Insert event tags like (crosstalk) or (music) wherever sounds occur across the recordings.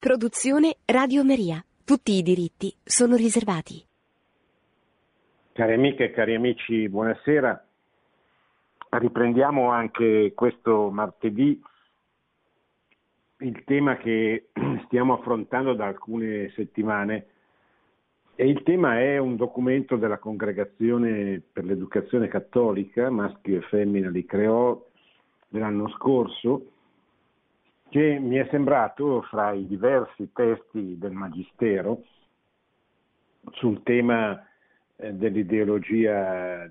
Produzione Radio Maria. Tutti i diritti sono riservati. Cari amiche e cari amici, buonasera. Riprendiamo anche questo martedì il tema che (clears throat) stiamo affrontando da alcune settimane e il tema è un documento della Congregazione per l'Educazione Cattolica, maschio e femmina di Creò, dell'anno scorso, che mi è sembrato fra i diversi testi del Magistero sul tema eh, dell'ideologia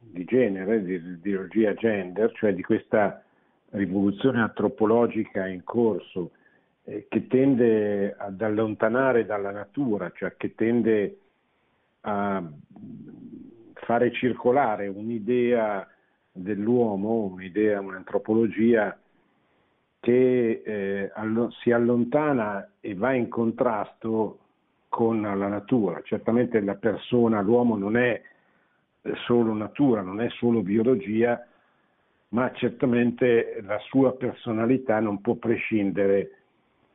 di genere, dell'ideologia gender, cioè di questa rivoluzione antropologica in corso eh, che tende ad allontanare dalla natura, cioè che tende a fare circolare un'idea dell'uomo, un'idea, un'antropologia che eh, allo- si allontana e va in contrasto con la natura. Certamente la persona, l'uomo non è solo natura, non è solo biologia, ma certamente la sua personalità non può prescindere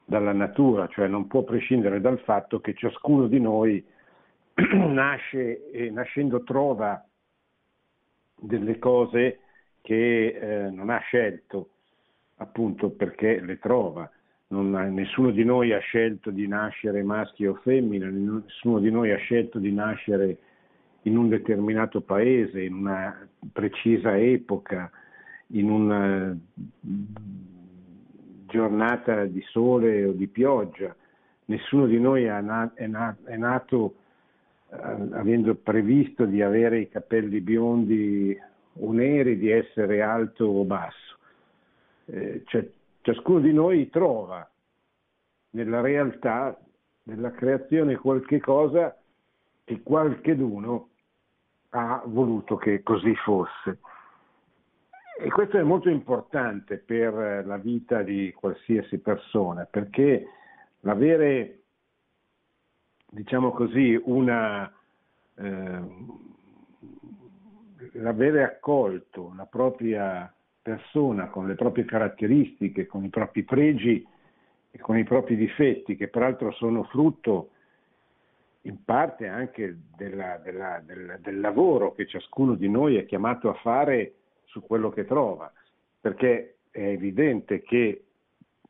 dalla natura, cioè non può prescindere dal fatto che ciascuno di noi (clears throat) nasce e nascendo trova delle cose che eh, non ha scelto appunto perché le trova. Non, nessuno di noi ha scelto di nascere maschio o femmina, nessuno di noi ha scelto di nascere in un determinato paese, in una precisa epoca, in una giornata di sole o di pioggia. Nessuno di noi è, nato eh, avendo previsto di avere i capelli biondi o neri, di essere alto o basso eh, cioè, ciascuno di noi trova nella realtà della creazione qualche cosa che qualcheduno ha voluto che così fosse. E questo è molto importante per la vita di qualsiasi persona, perché l'avere, diciamo così, una, eh, l'avere accolto la propria persona con le proprie caratteristiche, con i propri pregi e con i propri difetti, che peraltro sono frutto in parte anche della, della, del, del lavoro che ciascuno di noi è chiamato a fare su quello che trova, perché è evidente che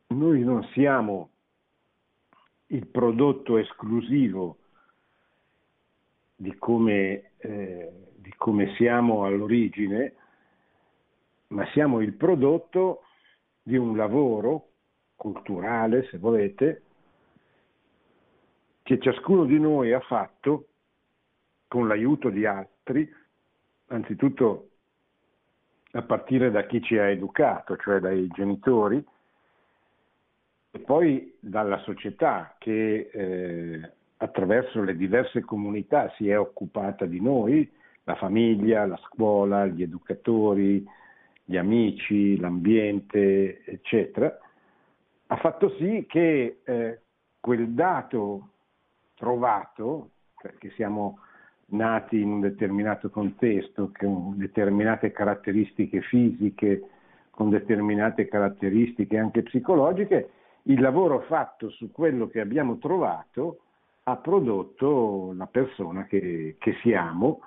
noi non siamo il prodotto esclusivo di come, eh, di come siamo all'origine, ma siamo il prodotto di un lavoro culturale, se volete, che ciascuno di noi ha fatto con l'aiuto di altri, anzitutto a partire da chi ci ha educato, cioè dai genitori, e poi dalla società che eh, attraverso le diverse comunità si è occupata di noi, la famiglia, la scuola, gli educatori, gli amici, l'ambiente, eccetera, ha fatto sì che eh, quel dato trovato, perché siamo nati in un determinato contesto, con determinate caratteristiche fisiche, con determinate caratteristiche anche psicologiche, il lavoro fatto su quello che abbiamo trovato ha prodotto la persona che, che siamo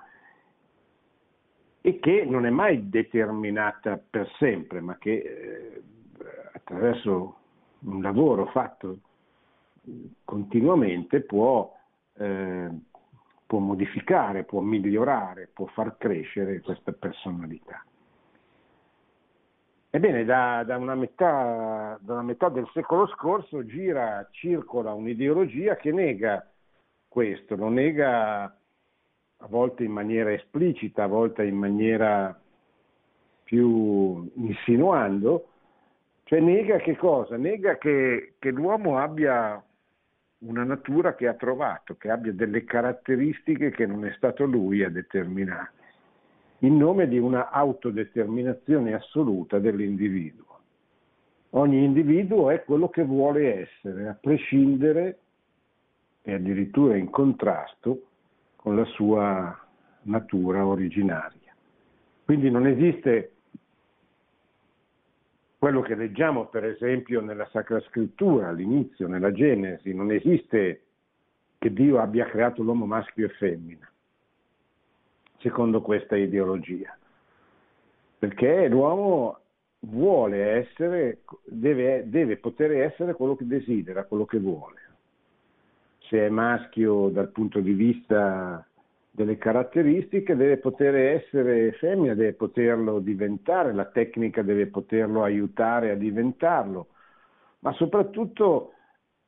e che non è mai determinata per sempre, ma che eh, attraverso un lavoro fatto continuamente può, eh, può, modificare, può migliorare, può far crescere questa personalità. Ebbene, da, da, una metà, da una metà del secolo scorso gira, circola un'ideologia che nega questo, lo nega a volte in maniera esplicita, a volte in maniera più insinuando, cioè nega che cosa? Nega che, che l'uomo abbia una natura che ha trovato, che abbia delle caratteristiche che non è stato lui a determinare, in nome di una autodeterminazione assoluta dell'individuo. Ogni individuo è quello che vuole essere, a prescindere e addirittura in contrasto con la sua natura originaria. Quindi non esiste quello che leggiamo per esempio nella Sacra Scrittura all'inizio, nella Genesi, non esiste che Dio abbia creato l'uomo maschio e femmina, secondo questa ideologia, perché l'uomo vuole essere, deve, deve poter essere quello che desidera, quello che vuole. Se è maschio dal punto di vista delle caratteristiche, deve poter essere femmina, deve poterlo diventare, la tecnica deve poterlo aiutare a diventarlo, ma soprattutto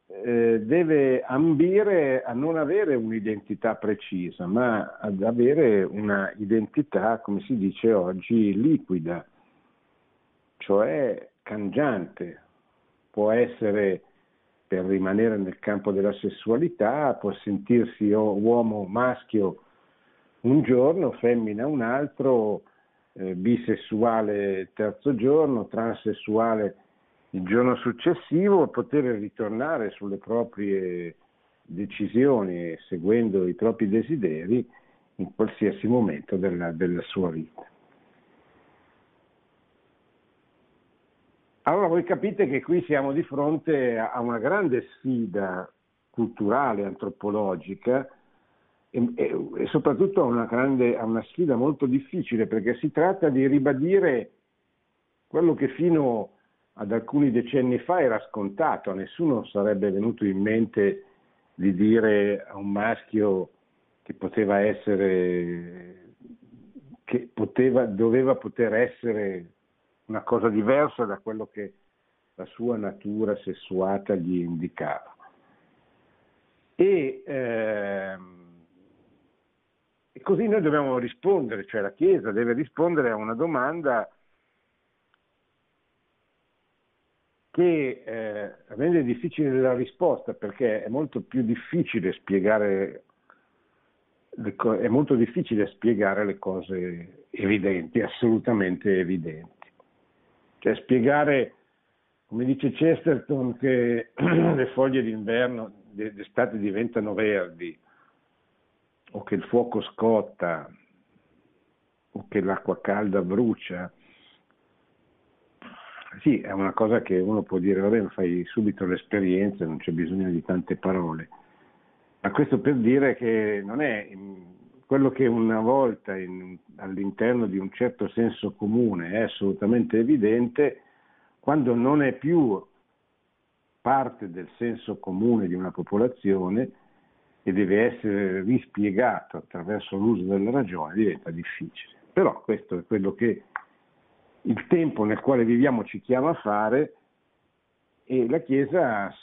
eh, deve ambire a non avere un'identità precisa, ma ad avere una identità, come si dice oggi, liquida, cioè cangiante. Può essere per rimanere nel campo della sessualità, può sentirsi uomo maschio un giorno, femmina un altro, eh, bisessuale il terzo giorno, transessuale il giorno successivo e poter ritornare sulle proprie decisioni seguendo i propri desideri in qualsiasi momento della, della sua vita. Allora voi capite che qui siamo di fronte a una grande sfida culturale, antropologica, e, e, e soprattutto a una, grande, a una sfida molto difficile perché si tratta di ribadire quello che fino ad alcuni decenni fa era scontato, a nessuno sarebbe venuto in mente di dire a un maschio che poteva essere, che poteva, doveva poter essere una cosa diversa da quello che la sua natura sessuata gli indicava. E, ehm, e così noi dobbiamo rispondere, cioè la Chiesa deve rispondere a una domanda che eh, rende difficile la risposta perché è molto più difficile spiegare è molto difficile spiegare le cose evidenti, assolutamente evidenti. Cioè spiegare, come dice Chesterton, che (clears throat) le foglie d'inverno d'estate diventano verdi, o che il fuoco scotta o che l'acqua calda brucia, sì, è una cosa che uno può dire, va bene, fai subito l'esperienza, non c'è bisogno di tante parole. Ma questo per dire che non è quello che una volta in, all'interno di un certo senso comune è assolutamente evidente, quando non è più parte del senso comune di una popolazione, che deve essere rispiegato attraverso l'uso della ragione diventa difficile. Però questo è quello che il tempo nel quale viviamo ci chiama a fare e la Chiesa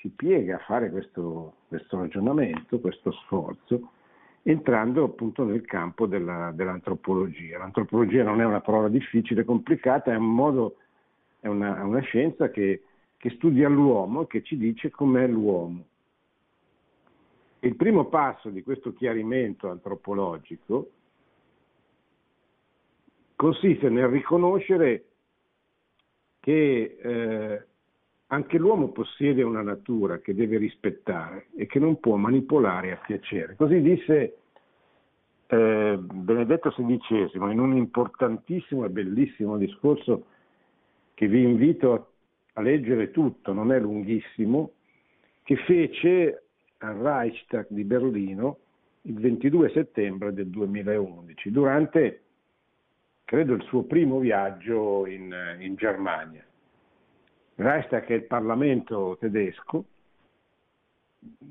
si piega a fare questo, questo ragionamento, questo sforzo, entrando appunto nel campo della, dell'antropologia. L'antropologia non è una parola difficile, complicata, è, un modo, è una, una scienza che, che studia l'uomo, che ci dice com'è l'uomo. Il primo passo di questo chiarimento antropologico consiste nel riconoscere che eh, anche l'uomo possiede una natura che deve rispettare e che non può manipolare a piacere. Così disse eh, Benedetto XVI in un importantissimo e bellissimo discorso che vi invito a, a leggere tutto, non è lunghissimo, che fece al Reichstag di Berlino il 22 settembre del 2011, durante, credo, il suo primo viaggio in, in Germania. Reichstag è il Parlamento tedesco,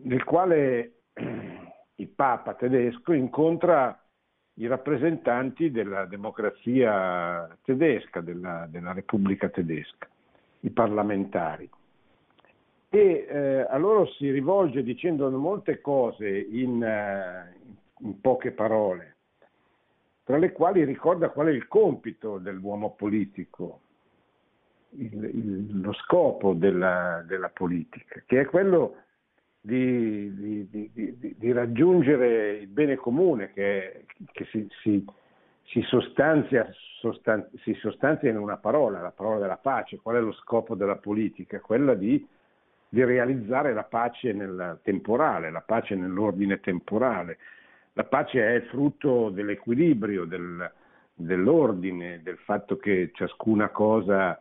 nel quale (clears throat) il Papa tedesco incontra i rappresentanti della democrazia tedesca, della, della Repubblica tedesca, i parlamentari. E eh, a loro si rivolge dicendo molte cose in, uh, in, poche parole, tra le quali ricorda qual è il compito dell'uomo politico, il, il, lo scopo della, della, politica, che è quello di, di, di, di raggiungere il bene comune che, che si, si, si, sostanzia, sostan- si sostanzia in una parola, la parola della pace. Qual è lo scopo della politica? Quella di realizzare la pace nel temporale, la pace nell'ordine temporale. La pace è frutto dell'equilibrio, del, dell'ordine, del fatto che ciascuna cosa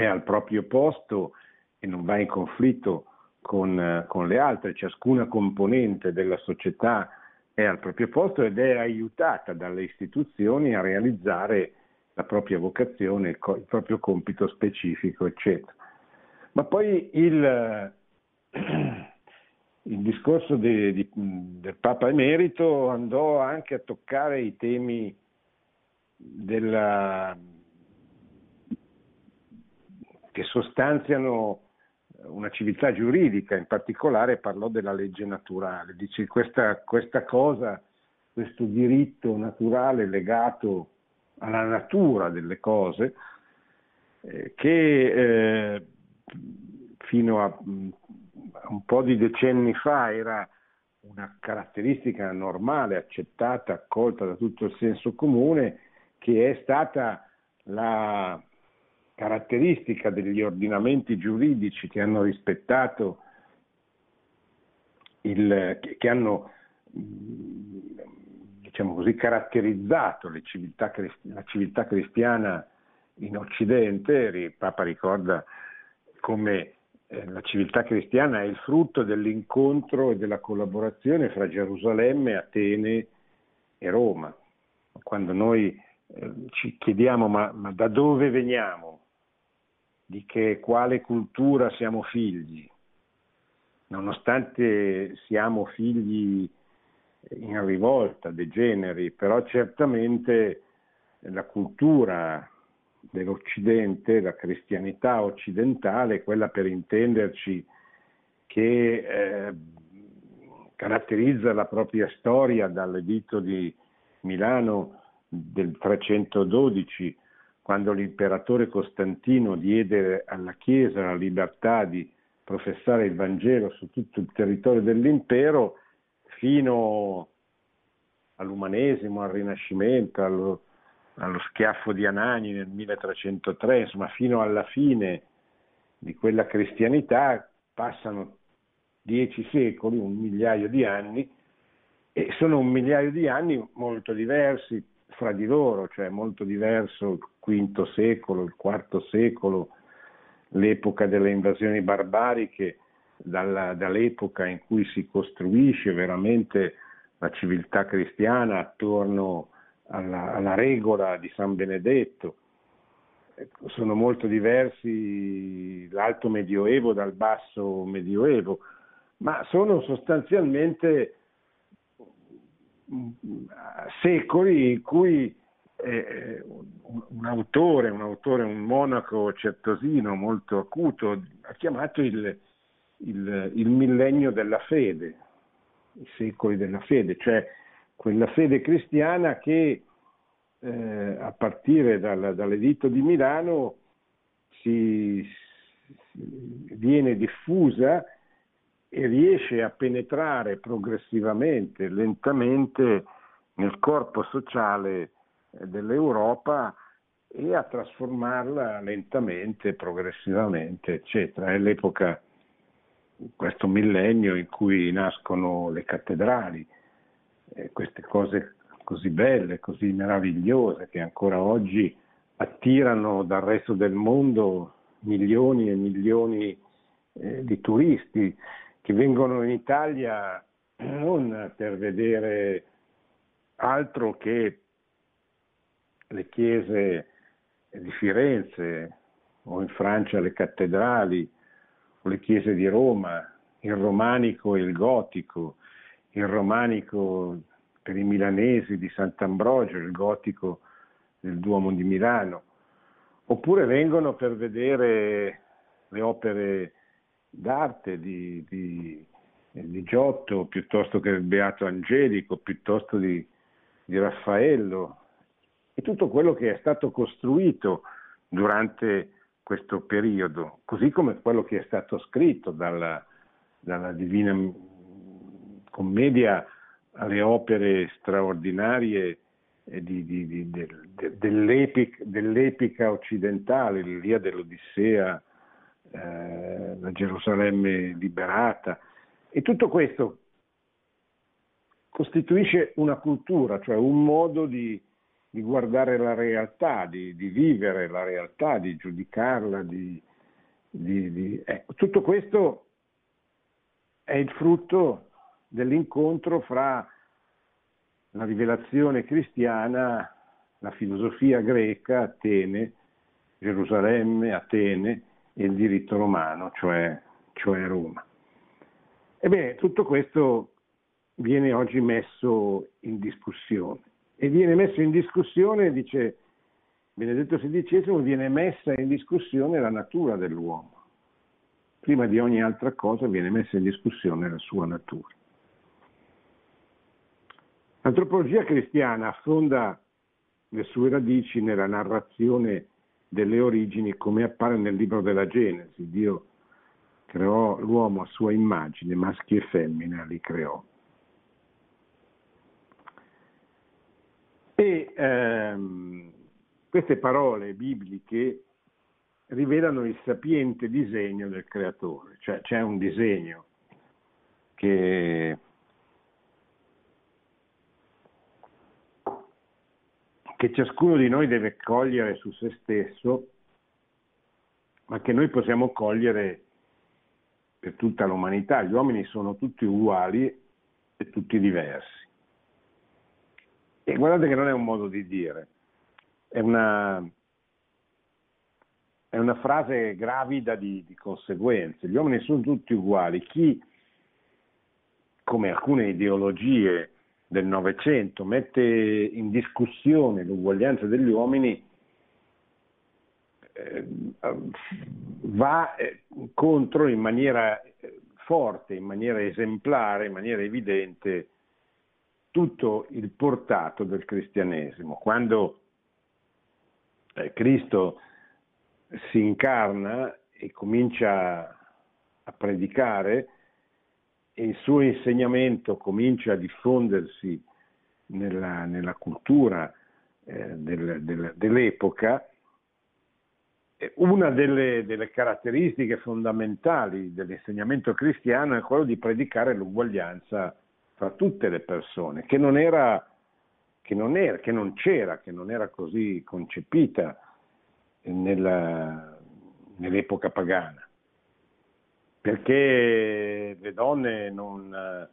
è al proprio posto e non va in conflitto con, con le altre, ciascuna componente della società è al proprio posto ed è aiutata dalle istituzioni a realizzare la propria vocazione, il, proprio compito specifico, eccetera. Ma poi il, il discorso di, di, del Papa Emerito andò anche a toccare i temi della, che sostanziano una civiltà giuridica, in particolare parlò della legge naturale, dice questa, questa cosa, questo diritto naturale legato alla natura delle cose, eh, che eh, fino a, a un po' di decenni fa era una caratteristica normale, accettata, accolta da tutto il senso comune, che è stata la caratteristica degli ordinamenti giuridici che hanno rispettato il, che, hanno diciamo così, caratterizzato civiltà, la civiltà cristiana in Occidente, il Papa ricorda come eh, la civiltà cristiana è il frutto dell'incontro e della collaborazione fra Gerusalemme, Atene e Roma. Quando noi eh, ci chiediamo ma, ma da dove veniamo? Di che quale cultura siamo figli, nonostante siamo figli in rivolta, degeneri, però certamente la cultura dell'Occidente, la cristianità occidentale, quella per intenderci che eh, caratterizza la propria storia dall'editto di Milano del 312 quando l'imperatore Costantino diede alla Chiesa la libertà di professare il Vangelo su tutto il territorio dell'impero, fino all'umanesimo, al Rinascimento, allo, allo schiaffo di Anani nel 1303, insomma fino alla fine di quella cristianità passano dieci secoli, un migliaio di anni, e sono un migliaio di anni molto diversi fra di loro, cioè molto diverso il V secolo, il IV secolo, l'epoca delle invasioni barbariche, dalla, dall'epoca in cui si costruisce veramente la civiltà cristiana attorno alla, alla regola di San Benedetto. Sono molto diversi l'alto medioevo dal basso medioevo, ma sono sostanzialmente secoli in cui eh, un, un, autore, un autore, un monaco certosino molto acuto, ha chiamato il, il, il millennio della fede, i secoli della fede, cioè quella fede cristiana che eh, a partire dal, dall'editto di Milano si, si, viene diffusa e riesce a penetrare progressivamente, lentamente nel corpo sociale eh, dell'Europa e a trasformarla lentamente, progressivamente, eccetera. È l'epoca, questo millennio in cui nascono le cattedrali, eh, queste cose così belle, così meravigliose che ancora oggi attirano dal resto del mondo milioni e milioni eh, di turisti che vengono in Italia non per vedere altro che le chiese di Firenze o in Francia le cattedrali o le chiese di Roma, il romanico e il gotico, il romanico per i milanesi di Sant'Ambrogio, il gotico del Duomo di Milano, oppure vengono per vedere le opere d'arte di, di, di Giotto, piuttosto che del Beato Angelico, piuttosto di, di Raffaello, e tutto quello che è stato costruito durante questo periodo, così come quello che è stato scritto dalla, dalla Divina Commedia alle opere straordinarie di, di, di, del, dell'epica, dell'epica, occidentale, l'Ilia dell'Odissea, eh, la Gerusalemme liberata. E tutto questo costituisce una cultura, cioè un modo di, di guardare la realtà, di, di, vivere la realtà, di giudicarla, di, eh, tutto questo è il frutto dell'incontro fra la rivelazione cristiana, la filosofia greca, Atene, Gerusalemme, Atene il diritto romano, cioè, cioè Roma. Ebbene, tutto questo viene oggi messo in discussione e viene messo in discussione, dice Benedetto XVI, viene messa in discussione la natura dell'uomo. Prima di ogni altra cosa viene messa in discussione la sua natura. L'antropologia cristiana affonda le sue radici nella narrazione delle origini come appare nel libro della Genesi. Dio creò l'uomo a sua immagine, maschi e femmine li creò. E ehm, queste parole bibliche rivelano il sapiente disegno del creatore, cioè c'è un disegno che che ciascuno di noi deve cogliere su se stesso, ma che noi possiamo cogliere per tutta l'umanità. Gli uomini sono tutti uguali e tutti diversi. E guardate che non è un modo di dire, è una, è una frase gravida di, di conseguenze. Gli uomini sono tutti uguali. Chi, come alcune ideologie, del Novecento mette in discussione l'uguaglianza degli uomini eh, va contro in maniera eh, forte, in maniera esemplare, in maniera evidente tutto il portato del cristianesimo. Quando eh, Cristo si incarna e comincia a predicare, e il suo insegnamento comincia a diffondersi nella, nella cultura eh, del, del, dell'epoca, una delle, delle, caratteristiche fondamentali dell'insegnamento cristiano è quello di predicare l'uguaglianza fra tutte le persone, che non, era, che non, era, che non c'era, che non era così concepita nella, nell'epoca pagana perché le donne non,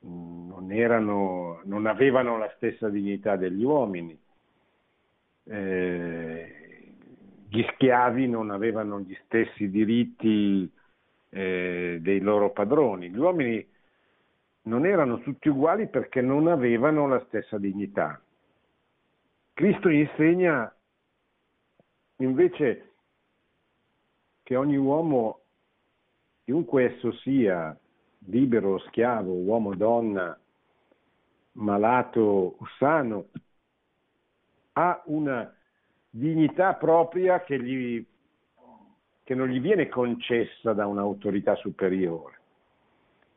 non, erano, non avevano la stessa dignità degli uomini, eh, gli schiavi non avevano gli stessi diritti eh, dei loro padroni, gli uomini non erano tutti uguali perché non avevano la stessa dignità. Cristo insegna invece che ogni uomo chiunque esso sia, libero schiavo, uomo donna, malato o sano, ha una dignità propria che, gli, che non gli viene concessa da un'autorità superiore,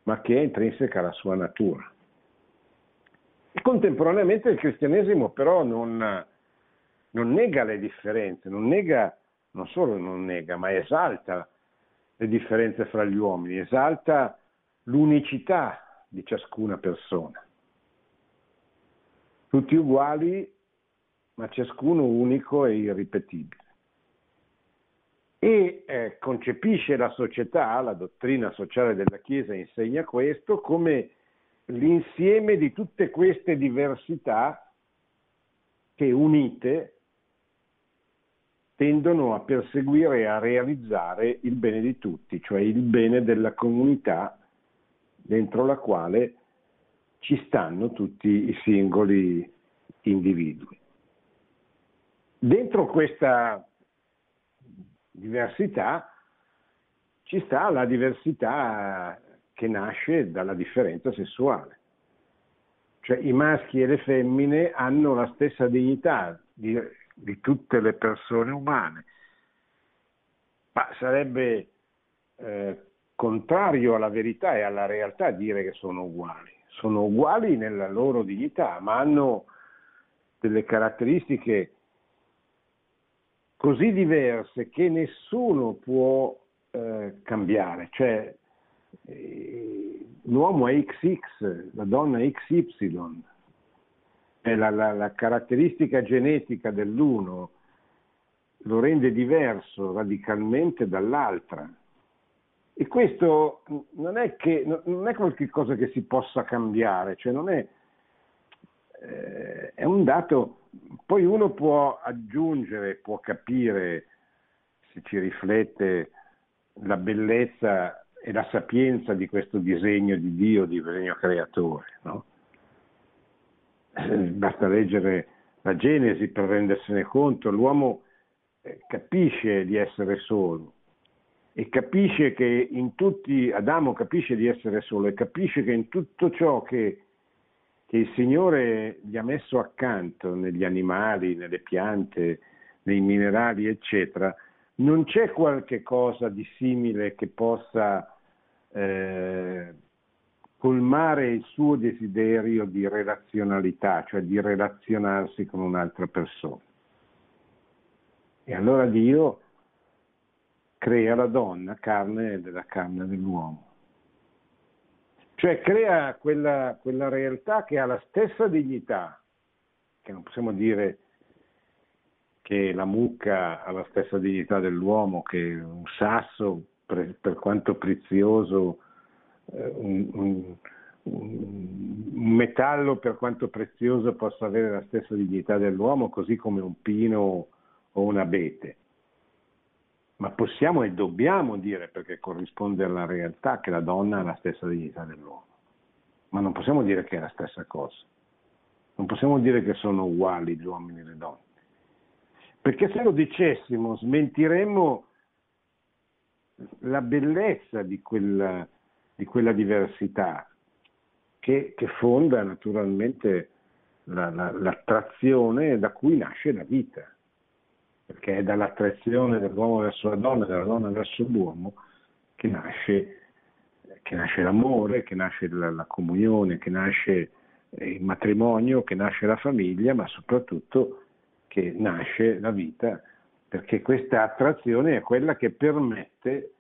ma che è intrinseca alla sua natura. E contemporaneamente il cristianesimo però non, non nega le differenze, non nega, non solo non nega, ma esalta le differenze fra gli uomini, esalta l'unicità di ciascuna persona. Tutti uguali, ma ciascuno unico e irripetibile. E eh, concepisce la società, la dottrina sociale della Chiesa insegna questo, come l'insieme di tutte queste diversità che unite tendono a perseguire e a realizzare il bene di tutti, cioè il bene della comunità dentro la quale ci stanno tutti i singoli individui. Dentro questa diversità ci sta la diversità che nasce dalla differenza sessuale. Cioè i maschi e le femmine hanno la stessa dignità di di tutte le persone umane. Ma sarebbe eh, contrario alla verità e alla realtà dire che sono uguali. Sono uguali nella loro dignità, ma hanno delle caratteristiche così diverse che nessuno può eh, cambiare. Cioè, eh, l'uomo è XX, la donna è XY, la, la, la caratteristica genetica dell'uno lo rende diverso radicalmente dall'altra. E questo non è, che, non è qualcosa che si possa cambiare, cioè non è, eh, è un dato, poi uno può aggiungere, può capire, se ci riflette, la bellezza e la sapienza di questo disegno di Dio, di disegno creatore. No? Basta leggere la Genesi per rendersene conto, l'uomo eh, capisce di essere solo e capisce che in tutti, Adamo capisce di essere solo e capisce che in tutto ciò che, che il Signore gli ha messo accanto, negli animali, nelle piante, nei minerali, eccetera, non c'è qualche cosa di simile che possa eh, colmare il suo desiderio di relazionalità, cioè di relazionarsi con un'altra persona. E allora Dio crea la donna carne della carne dell'uomo. Cioè crea quella, quella realtà che ha la stessa dignità, che non possiamo dire che la mucca ha la stessa dignità dell'uomo, che un sasso, per, per quanto prezioso, un, un, un, metallo per quanto prezioso possa avere la stessa dignità dell'uomo, così come un pino o un abete. Ma possiamo e dobbiamo dire, perché corrisponde alla realtà, che la donna ha la stessa dignità dell'uomo. Ma non possiamo dire che è la stessa cosa. Non possiamo dire che sono uguali gli uomini e le donne. Perché se lo dicessimo smentiremmo la bellezza di quella, di quella diversità che, che, fonda naturalmente la, la, l'attrazione da cui nasce la vita, perché è dall'attrazione dell'uomo verso la donna della donna verso l'uomo che nasce, che nasce l'amore, che nasce la, la comunione, che nasce il matrimonio, che nasce la famiglia, ma soprattutto che nasce la vita, perché questa attrazione è quella che permette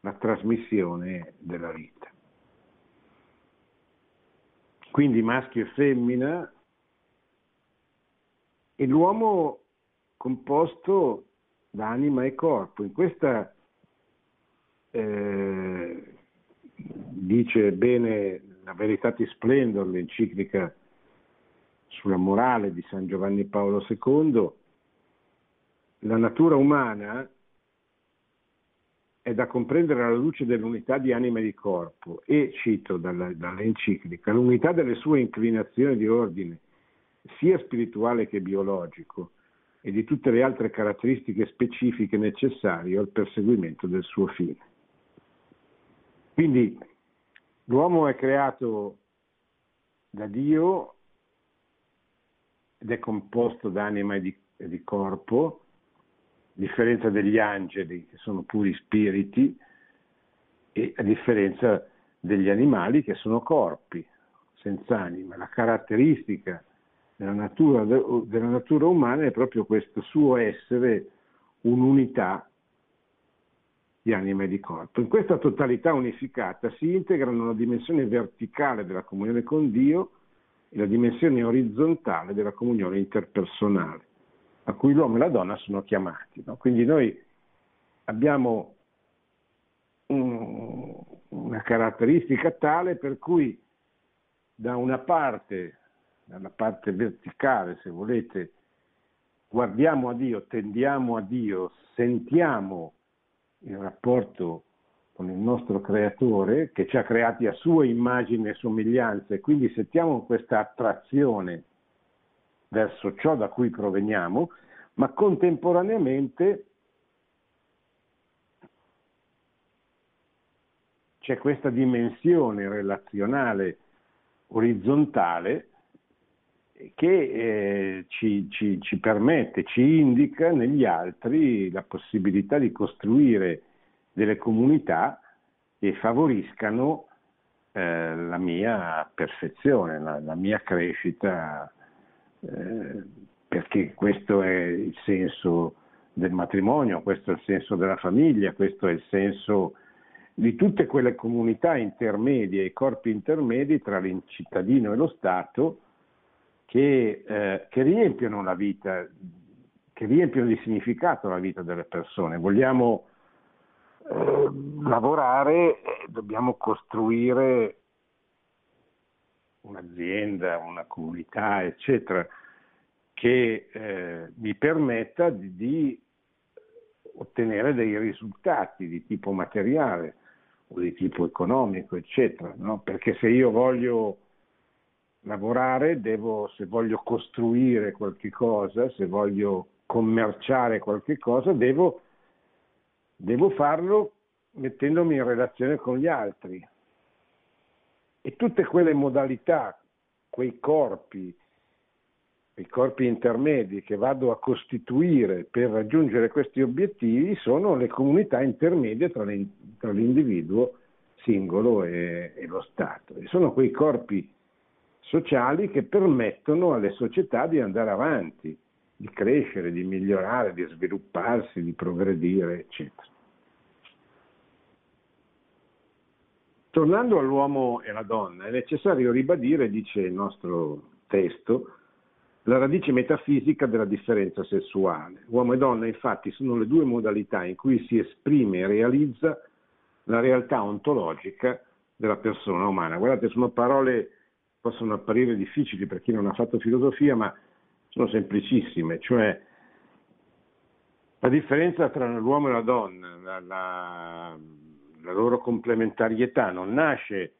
la trasmissione della vita. Quindi maschio e femmina e l'uomo composto da anima e corpo. In questa eh, dice bene la Veritatis Splendor, l'enciclica sulla morale di San Giovanni Paolo II, la natura umana è da comprendere alla luce dell'unità di anima e di corpo e, cito dalla, dall'enciclica, l'unità delle sue inclinazioni di ordine, sia spirituale che biologico, e di tutte le altre caratteristiche specifiche necessarie al perseguimento del suo fine. Quindi l'uomo è creato da Dio ed è composto da anima e di, e di corpo, differenza degli angeli che sono puri spiriti e a differenza degli animali che sono corpi senza anima. La caratteristica della natura, della natura umana è proprio questo suo essere un'unità di anima e di corpo. In questa totalità unificata si integrano la dimensione verticale della comunione con Dio e la dimensione orizzontale della comunione interpersonale, a cui l'uomo e la donna sono chiamati. No? Quindi noi abbiamo un, una caratteristica tale per cui da una parte, dalla parte verticale se volete, guardiamo a Dio, tendiamo a Dio, sentiamo il rapporto con il nostro creatore che ci ha creati a sua immagine e somiglianza e quindi sentiamo questa attrazione verso ciò da cui proveniamo, ma contemporaneamente c'è questa dimensione relazionale orizzontale che eh, ci, ci, ci permette, ci indica negli altri la possibilità di costruire delle comunità che favoriscano eh, la mia perfezione, la, la mia crescita, eh, perché questo è il senso del matrimonio, questo è il senso della famiglia, questo è il senso di tutte quelle comunità intermedie, i corpi intermedi tra il cittadino e lo Stato, che, eh, che riempiono la vita, che riempiono di significato la vita delle persone. Vogliamo eh, lavorare, dobbiamo costruire un'azienda, una comunità, eccetera, che eh, mi permetta di, di, ottenere dei risultati di tipo materiale o di tipo economico, eccetera. No? Perché se io voglio lavorare, devo, se voglio costruire qualche cosa, se voglio commerciare qualche cosa, devo, devo farlo mettendomi in relazione con gli altri. E tutte quelle modalità, quei corpi, i corpi intermedi che vado a costituire per raggiungere questi obiettivi sono le comunità intermedie tra, l'individuo singolo e, e, lo Stato. E sono quei corpi sociali che permettono alle società di andare avanti, di crescere, di migliorare, di svilupparsi, di progredire, eccetera. Tornando all'uomo e alla donna, è necessario ribadire, dice il nostro testo, la radice metafisica della differenza sessuale. Uomo e donna infatti sono le due modalità in cui si esprime e realizza la realtà ontologica della persona umana. Guardate, sono parole che possono apparire difficili per chi non ha fatto filosofia, ma sono semplicissime, cioè la differenza tra l'uomo e la donna, la, la, la loro complementarietà non nasce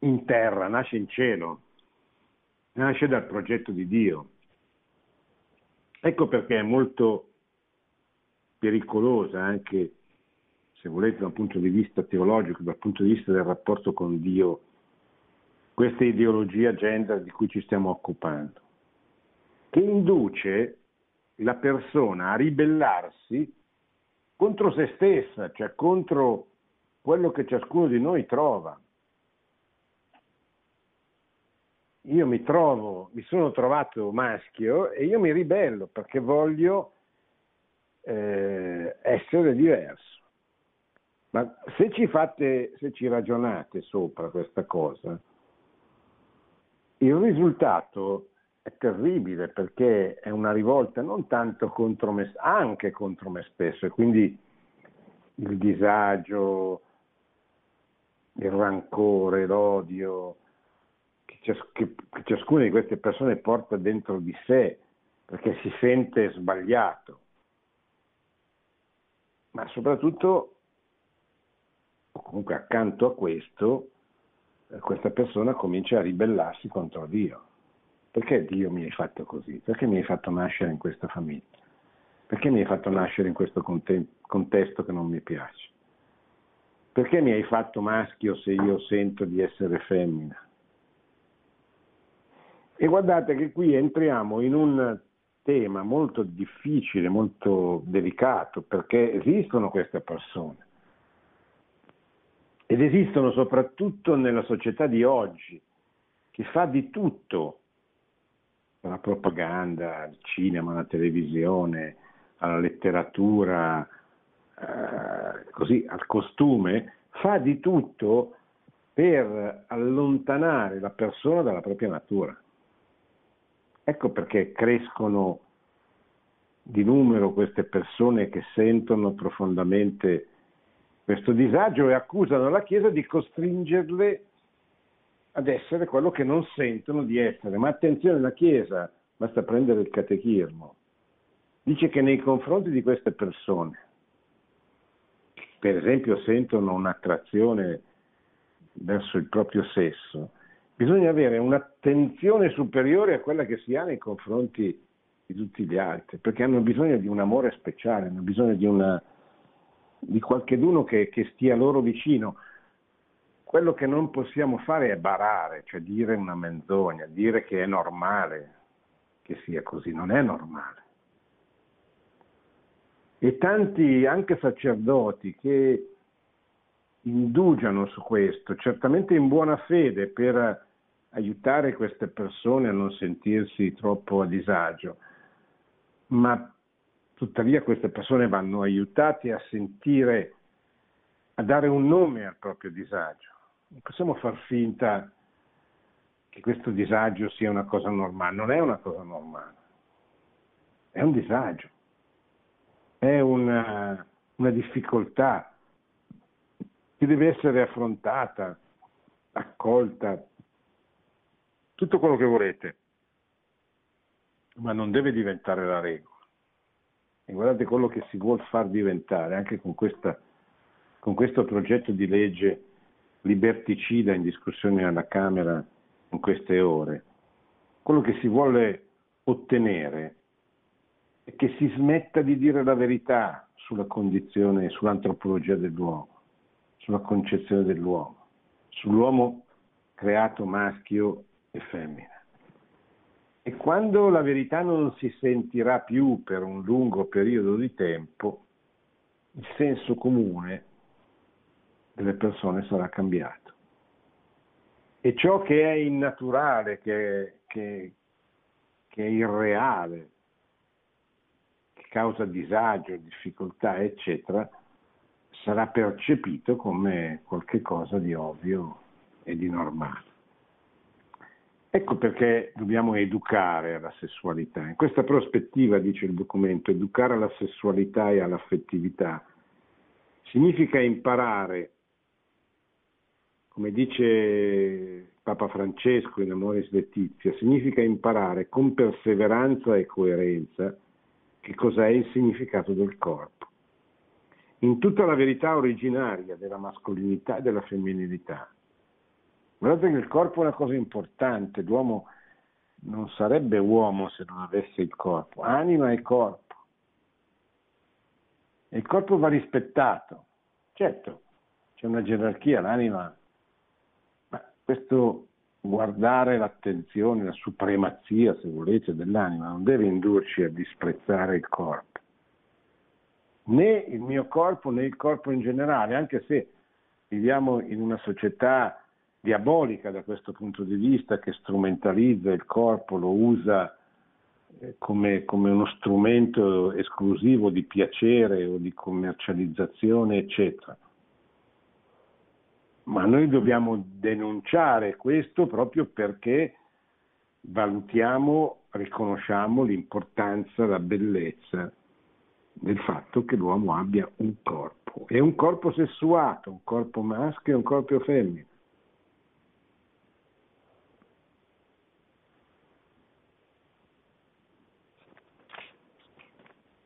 in terra, nasce in cielo, nasce dal progetto di Dio. Ecco perché è molto pericolosa anche, se volete, dal punto di vista teologico, dal punto di vista del rapporto con Dio, questa ideologia gender di cui ci stiamo occupando, che induce la persona a ribellarsi contro se stessa, cioè contro quello che ciascuno di noi trova. io mi trovo, mi sono trovato maschio e io mi ribello perché voglio eh, essere diverso. Ma se ci fate, se ci ragionate sopra questa cosa, il risultato è terribile perché è una rivolta non tanto contro me, anche contro me stesso, e quindi il disagio, il rancore, l'odio, che ciascuna di queste persone porta dentro di sé perché si sente sbagliato, ma soprattutto, comunque accanto a questo, questa persona comincia a ribellarsi contro Dio. Perché Dio mi hai fatto così? Perché mi hai fatto nascere in questa famiglia? Perché mi hai fatto nascere in questo contesto che non mi piace? Perché mi hai fatto maschio se io sento di essere femmina? E guardate che qui entriamo in un tema molto difficile, molto delicato, perché esistono queste persone. Ed esistono soprattutto nella società di oggi, che fa di tutto, dalla propaganda, al cinema, alla televisione, alla letteratura, eh, così al costume, fa di tutto per allontanare la persona dalla propria natura. Ecco perché crescono di numero queste persone che sentono profondamente questo disagio e accusano la Chiesa di costringerle ad essere quello che non sentono di essere. Ma attenzione, la Chiesa, basta prendere il catechismo, dice che nei confronti di queste persone, per esempio sentono un'attrazione verso il proprio sesso, bisogna avere un'attenzione superiore a quella che si ha nei confronti di tutti gli altri, perché hanno bisogno di un amore speciale, hanno bisogno di, una, di qualcheduno che, che stia loro vicino. Quello che non possiamo fare è barare, cioè dire una menzogna, dire che è normale che sia così, non è normale. E tanti anche sacerdoti che indugiano su questo, certamente in buona fede per aiutare queste persone a non sentirsi troppo a disagio, ma tuttavia queste persone vanno aiutate a sentire, a dare un nome al proprio disagio, non possiamo far finta che questo disagio sia una cosa normale, non è una cosa normale, è un disagio, è una, una difficoltà che deve essere affrontata, accolta, tutto quello che volete, ma non deve diventare la regola. E guardate quello che si vuole far diventare anche con, questa, con questo progetto di legge liberticida in discussione alla Camera in queste ore. Quello che si vuole ottenere è che si smetta di dire la verità sulla condizione, sull'antropologia dell'uomo, sulla concezione dell'uomo, sull'uomo creato maschio e femmina. E quando la verità non si sentirà più per un lungo periodo di tempo, il senso comune delle persone sarà cambiato. E ciò che è innaturale, che, che, che è irreale, che causa disagio, difficoltà, eccetera, sarà percepito come qualcosa di ovvio e di normale. Ecco perché dobbiamo educare alla sessualità. In questa prospettiva, dice il documento, educare alla sessualità e all'affettività significa imparare, come dice Papa Francesco in Amoris Letizia, significa imparare con perseveranza e coerenza che cos'è il significato del corpo. In tutta la verità originaria della mascolinità e della femminilità Guardate che il corpo è una cosa importante, l'uomo non sarebbe uomo se non avesse il corpo, anima e corpo. E il corpo va rispettato. Certo, c'è una gerarchia, l'anima, ma questo guardare l'attenzione, la supremazia, se volete, dell'anima non deve indurci a disprezzare il corpo. Né il mio corpo né il corpo in generale, anche se viviamo in una società diabolica da questo punto di vista che strumentalizza il corpo, lo usa eh, come, come, uno strumento esclusivo di piacere o di commercializzazione, eccetera. Ma noi dobbiamo denunciare questo proprio perché valutiamo, riconosciamo l'importanza, la bellezza del fatto che l'uomo abbia un corpo. E un corpo sessuato, un corpo maschio e un corpo femmina.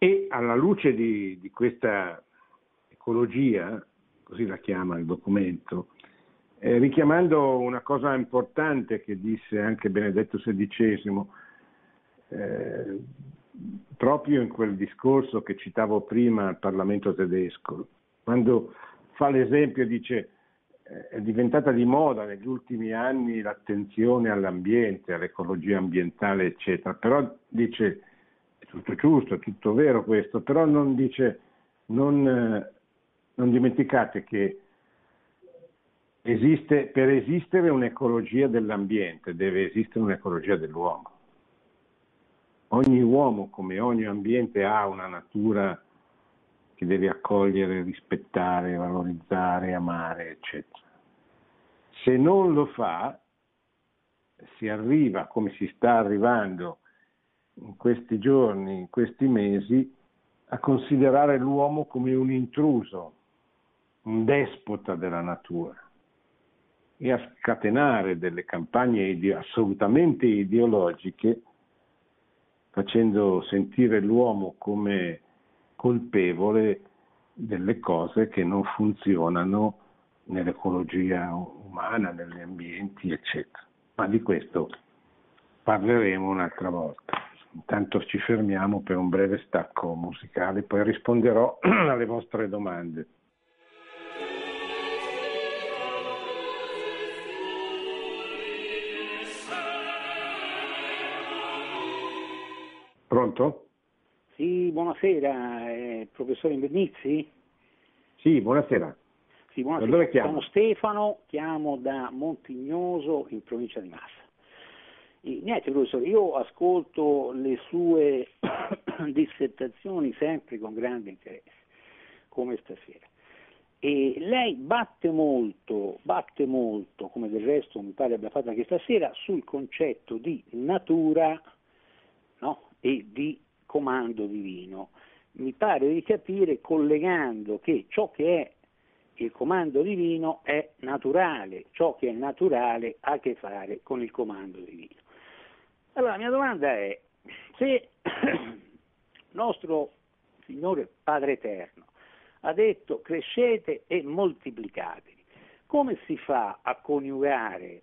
E alla luce di, di questa ecologia, così la chiama il documento, eh, richiamando una cosa importante che disse anche Benedetto XVI, eh, proprio in quel discorso che citavo prima al Parlamento tedesco, quando fa l'esempio dice eh, è diventata di moda negli ultimi anni l'attenzione all'ambiente, all'ecologia ambientale, eccetera, però dice tutto giusto, è tutto vero questo, però non dice, non, eh, non dimenticate che esiste, per esistere un'ecologia dell'ambiente deve esistere un'ecologia dell'uomo. Ogni uomo, come ogni ambiente, ha una natura che deve accogliere, rispettare, valorizzare, amare, eccetera. Se non lo fa, si arriva, come si sta arrivando in questi giorni, in questi mesi, a considerare l'uomo come un intruso, un despota della natura e a scatenare delle campagne ide- assolutamente ideologiche facendo sentire l'uomo come colpevole delle cose che non funzionano nell'ecologia umana, negli ambienti, eccetera. Ma di questo parleremo un'altra volta. Intanto ci fermiamo per un breve stacco musicale, poi risponderò (clears throat) alle vostre domande. Pronto? Sì, buonasera, eh, professore Invernizzi? Sì, buonasera. Sì, buonasera. Da dove chiamo? Sono Stefano, chiamo da Montignoso in provincia di Massa. E, niente professore, io ascolto le sue (coughs) dissertazioni sempre con grande interesse, come stasera. E lei batte molto, batte molto, come del resto mi pare abbia fatto anche stasera, sul concetto di natura? E di comando divino. Mi pare di capire collegando che ciò che è il comando divino è naturale, ciò che è naturale ha a che fare con il comando divino. Allora la mia domanda è se (clears throat) nostro Signore Padre Eterno ha detto crescete e moltiplicatevi. Come si fa a coniugare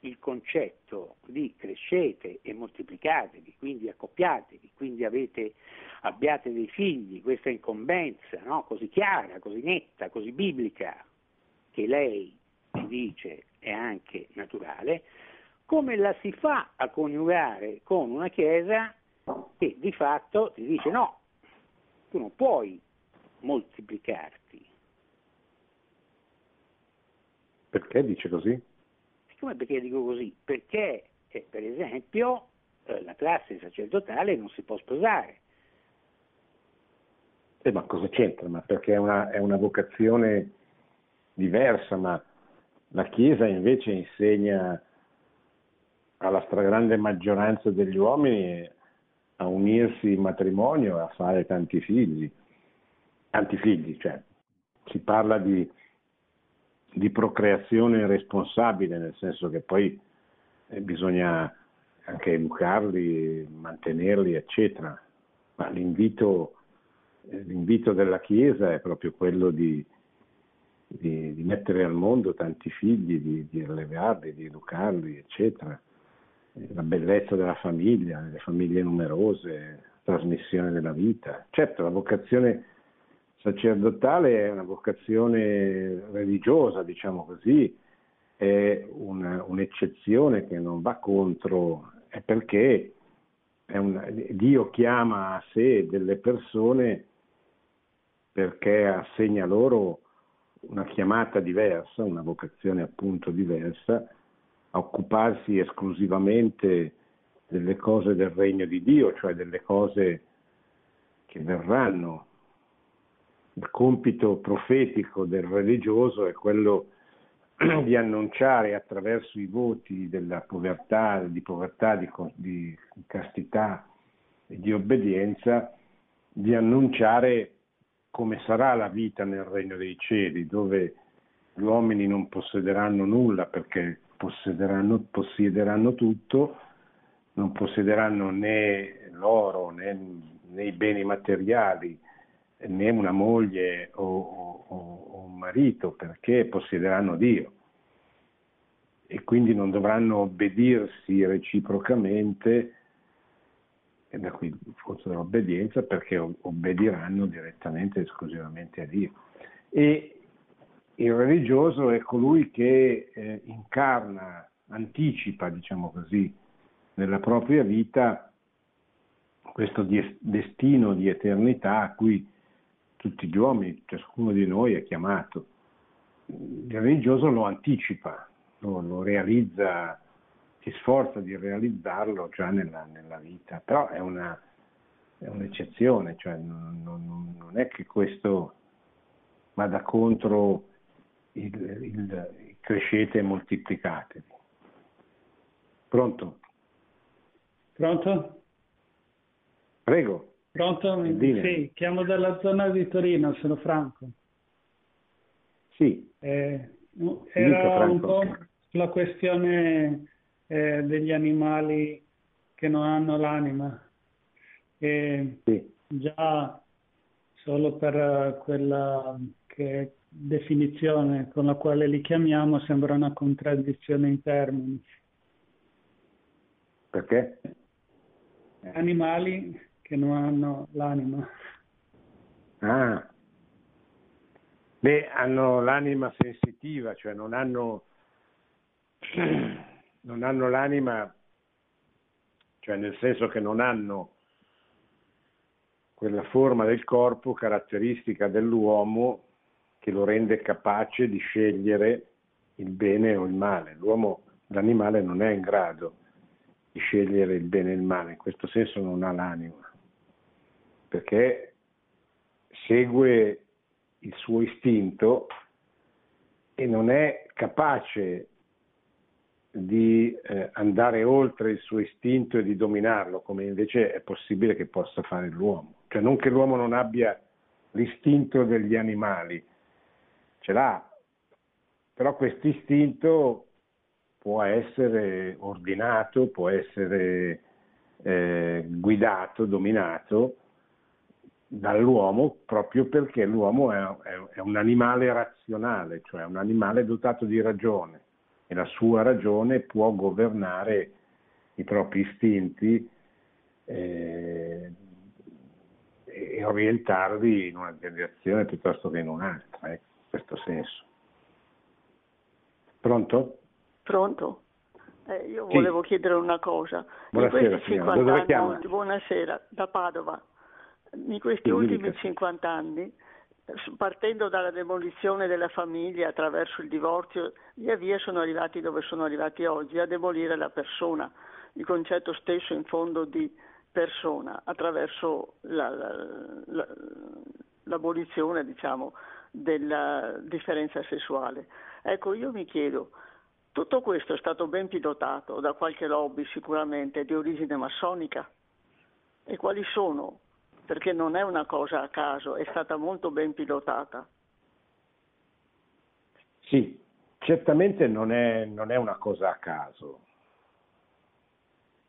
il concetto di crescete e moltiplicatevi, quindi accoppiatevi, quindi avete, abbiate dei figli, questa incombenza no? così chiara, così netta, così biblica, che lei ci dice è anche naturale, come la si fa a coniugare con una Chiesa che di fatto ti dice no, tu non puoi moltiplicarti. Perché dice così? Come perché dico così? Perché, eh, per esempio, eh, la classe sacerdotale non si può sposare. Eh, ma cosa c'entra? Ma perché è una, è una vocazione diversa, ma la Chiesa invece insegna alla stragrande maggioranza degli uomini a unirsi in matrimonio e a fare tanti figli tanti figli, cioè si parla di, di procreazione responsabile, nel senso che poi eh, bisogna anche educarli, mantenerli, eccetera. Ma l'invito, eh, l'invito della Chiesa è proprio quello di, di, di, mettere al mondo tanti figli, di, di allevarli, di educarli, eccetera. La bellezza della famiglia, le famiglie numerose, trasmissione della vita. Certo, la vocazione sacerdotale è una vocazione religiosa, diciamo così, è una, un'eccezione che non va contro, è perché è un, Dio chiama a sé delle persone perché assegna loro una chiamata diversa, una vocazione appunto diversa, a occuparsi esclusivamente delle cose del regno di Dio, cioè delle cose che verranno il compito profetico del religioso è quello (clears throat) di annunciare attraverso i voti della povertà, di povertà, di, di castità e di obbedienza, di annunciare come sarà la vita nel regno dei cieli, dove gli uomini non possederanno nulla perché possederanno, possederanno tutto, non possederanno né l'oro né, né i beni materiali, né una moglie o, o, o un marito perché possederanno Dio e quindi non dovranno obbedirsi reciprocamente, e da qui forse l'obbedienza, perché obbediranno direttamente e esclusivamente a Dio. E il religioso è colui che eh, incarna, anticipa, diciamo così, nella propria vita questo destino di eternità a cui tutti gli uomini, ciascuno di noi è chiamato. Il religioso lo anticipa, lo, lo realizza, si sforza di realizzarlo già nella, nella vita, però è, una, è un'eccezione, cioè non, non, non, è che questo vada contro il, il, il crescete e moltiplicatevi. Pronto? Pronto? Prego. Pronto? Sì, chiamo dalla zona di Torino, sono Franco. Sì. Eh, era un po' la questione eh, degli animali che non hanno l'anima. E sì. Già solo per quella che definizione con la quale li chiamiamo sembra una contraddizione in termini. Perché? Animali che non hanno l'anima. Ah, beh, hanno l'anima sensitiva, cioè non hanno, (clears throat) non hanno l'anima, cioè nel senso che non hanno quella forma del corpo caratteristica dell'uomo che lo rende capace di scegliere il bene o il male. L'uomo, l'animale non è in grado di scegliere il bene e il male, in questo senso non ha l'anima perché segue il suo istinto e non è capace di eh, andare oltre il suo istinto e di dominarlo, come invece è possibile che possa fare l'uomo. Cioè non che l'uomo non abbia l'istinto degli animali, ce l'ha, però questo istinto può essere ordinato, può essere eh, guidato, dominato dall'uomo proprio perché l'uomo è, è, è un animale razionale, cioè un animale dotato di ragione e la sua ragione può governare i propri istinti eh, e orientarli in una direzione piuttosto che in un'altra, ecco, in questo senso. Pronto? Pronto? Eh, io sì. volevo chiedere una cosa. Buonasera, questi 50 anni, buonasera, da Padova. In questi ultimi 50 anni partendo dalla demolizione della famiglia attraverso il divorzio, via via sono arrivati dove sono arrivati oggi, a demolire la persona, il concetto stesso in fondo di persona, attraverso la, la, l'abolizione diciamo, della differenza sessuale. Ecco, io mi chiedo, tutto questo è stato ben pilotato da qualche lobby sicuramente di origine massonica? E quali sono perché non è una cosa a caso, è stata molto ben pilotata. Sì, certamente non è, non è una cosa a caso.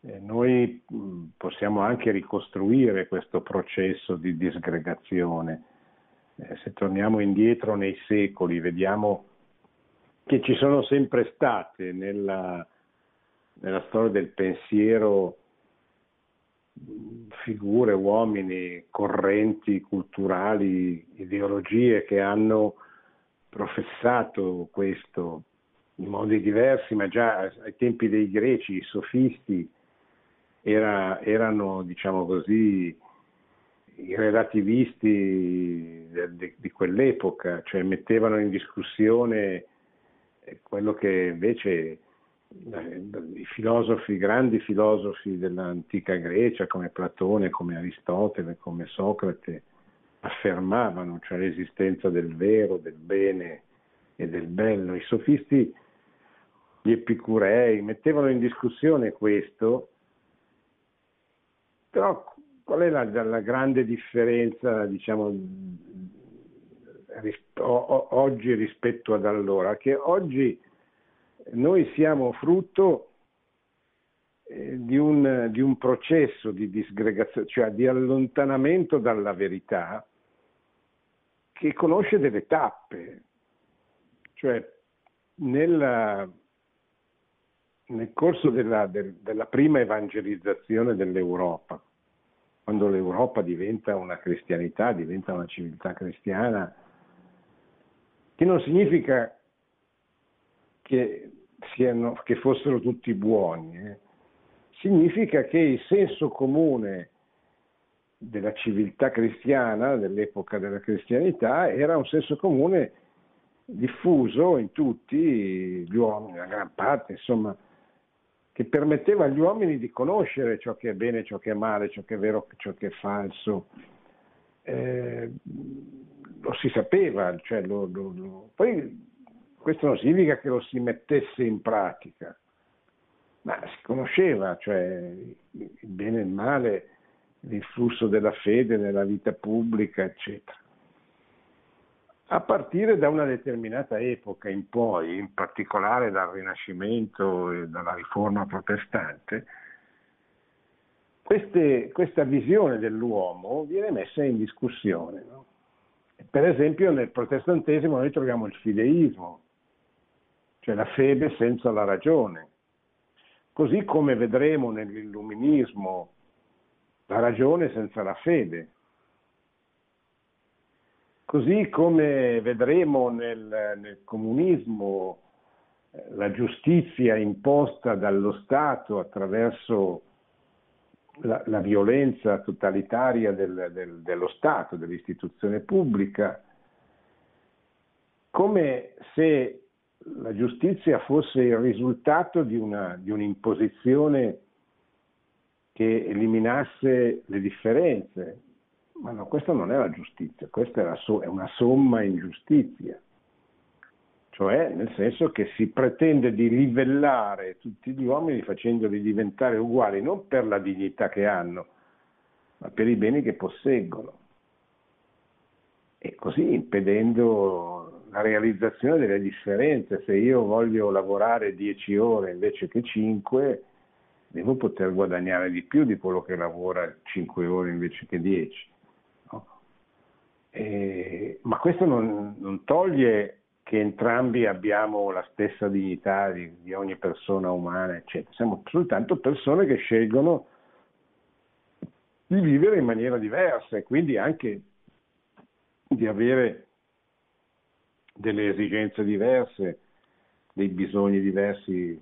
Eh, noi possiamo anche ricostruire questo processo di disgregazione. Eh, se torniamo indietro nei secoli, vediamo che ci sono sempre state nella, nella storia del pensiero figure, uomini, correnti culturali, ideologie che hanno professato questo in modi diversi, ma già ai tempi dei greci i sofisti era, erano, diciamo così, i relativisti di, di quell'epoca, cioè mettevano in discussione quello che invece i filosofi, grandi filosofi dell'antica Grecia come Platone, come Aristotele, come Socrate affermavano, cioè l'esistenza del vero, del bene e del bello. I sofisti, gli epicurei, mettevano in discussione questo, però qual è la, la grande differenza, diciamo, ris- o- oggi rispetto ad allora? Che oggi noi siamo frutto eh, di un, di un, processo di disgregazione, cioè di allontanamento dalla verità che conosce delle tappe, cioè nella, nel corso della, del, della prima evangelizzazione dell'Europa, quando l'Europa diventa una cristianità, diventa una civiltà cristiana, che non significa che, siano, che fossero tutti buoni, eh. significa che il senso comune della civiltà cristiana, dell'epoca della cristianità, era un senso comune diffuso in tutti gli uomini, la gran parte, insomma, che permetteva agli uomini di conoscere ciò che è bene, ciò che è male, ciò che è vero, ciò che è falso. Eh, lo si sapeva, cioè lo, lo, lo. poi questo non significa che lo si mettesse in pratica, ma si conosceva, cioè il bene e il male, l'influsso della fede nella vita pubblica, eccetera. A partire da una determinata epoca in poi, in particolare dal Rinascimento e dalla Riforma protestante, queste, questa visione dell'uomo viene messa in discussione. No? Per esempio nel protestantesimo noi troviamo il fideismo, cioè la fede senza la ragione. Così come vedremo nell'illuminismo la ragione senza la fede. Così come vedremo nel, nel comunismo eh, la giustizia imposta dallo Stato attraverso la, la violenza totalitaria del, del, dello Stato, dell'istituzione pubblica, come se la giustizia fosse il risultato di, una, di un'imposizione che eliminasse le differenze, Ma no, questa non è la giustizia, questa è, so- è una somma ingiustizia cioè nel senso che si pretende di livellare tutti gli uomini facendoli diventare uguali non per la dignità che hanno, ma per i beni che posseggono. E così impedendo la realizzazione delle differenze. Se io voglio lavorare 10 ore invece che 5, devo poter guadagnare di più di quello che lavora 5 ore invece che 10. No? E, ma questo non, non toglie che entrambi abbiamo la stessa dignità di, di ogni persona umana, eccetera. Siamo soltanto persone che scelgono di vivere in maniera diversa e quindi anche di avere delle esigenze diverse, dei bisogni diversi,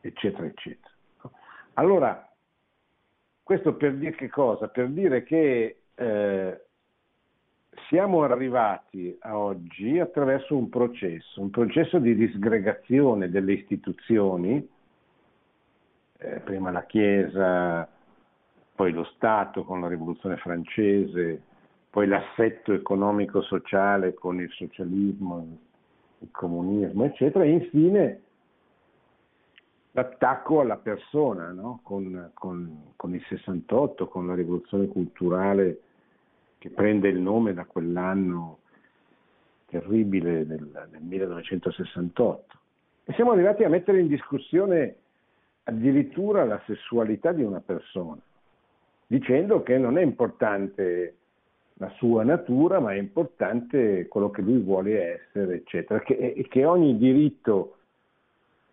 eccetera, eccetera. Allora, questo per dire che cosa? Per dire che eh, siamo arrivati a oggi attraverso un processo, un processo di disgregazione delle istituzioni, eh, prima la Chiesa, poi lo Stato con la Rivoluzione francese, poi l'assetto economico-sociale con il socialismo, il comunismo, eccetera, e infine l'attacco alla persona no? con, con, con il 68, con la rivoluzione culturale che prende il nome da quell'anno terribile del, del 1968. E siamo arrivati a mettere in discussione addirittura la sessualità di una persona, dicendo che non è importante la sua natura, ma è importante quello che lui vuole essere, eccetera, e che ogni diritto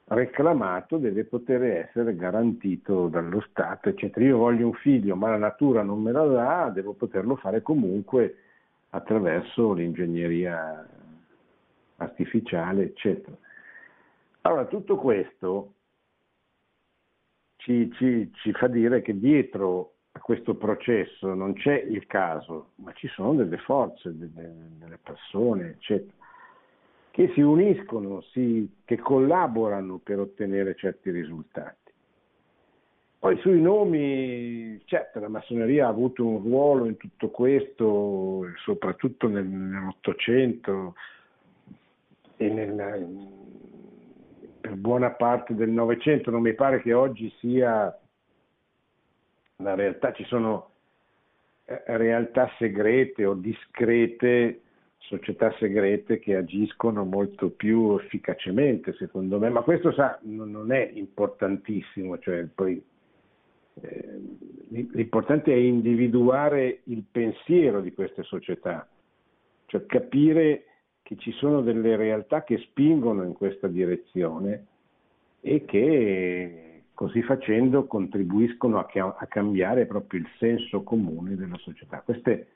reclamato deve poter essere garantito dallo Stato, eccetera. Io voglio un figlio, ma la natura non me la dà, devo poterlo fare comunque attraverso l'ingegneria artificiale, eccetera. Allora, tutto questo ci, ci, ci fa dire che dietro a questo processo non c'è il caso, ma ci sono delle forze, delle, delle persone, eccetera che si uniscono, si, che collaborano per ottenere certi risultati. Poi sui nomi, certo, la massoneria ha avuto un ruolo in tutto questo, soprattutto nel, nell'Ottocento e nel, per buona parte del Novecento. Non mi pare che oggi sia la realtà, ci sono eh, realtà segrete o discrete società segrete che agiscono molto più efficacemente, secondo me, ma questo sa, non è importantissimo, cioè poi, eh, l'importante è individuare il pensiero di queste società, cioè capire che ci sono delle realtà che spingono in questa direzione e che così facendo contribuiscono a, a cambiare proprio il senso comune della società. Queste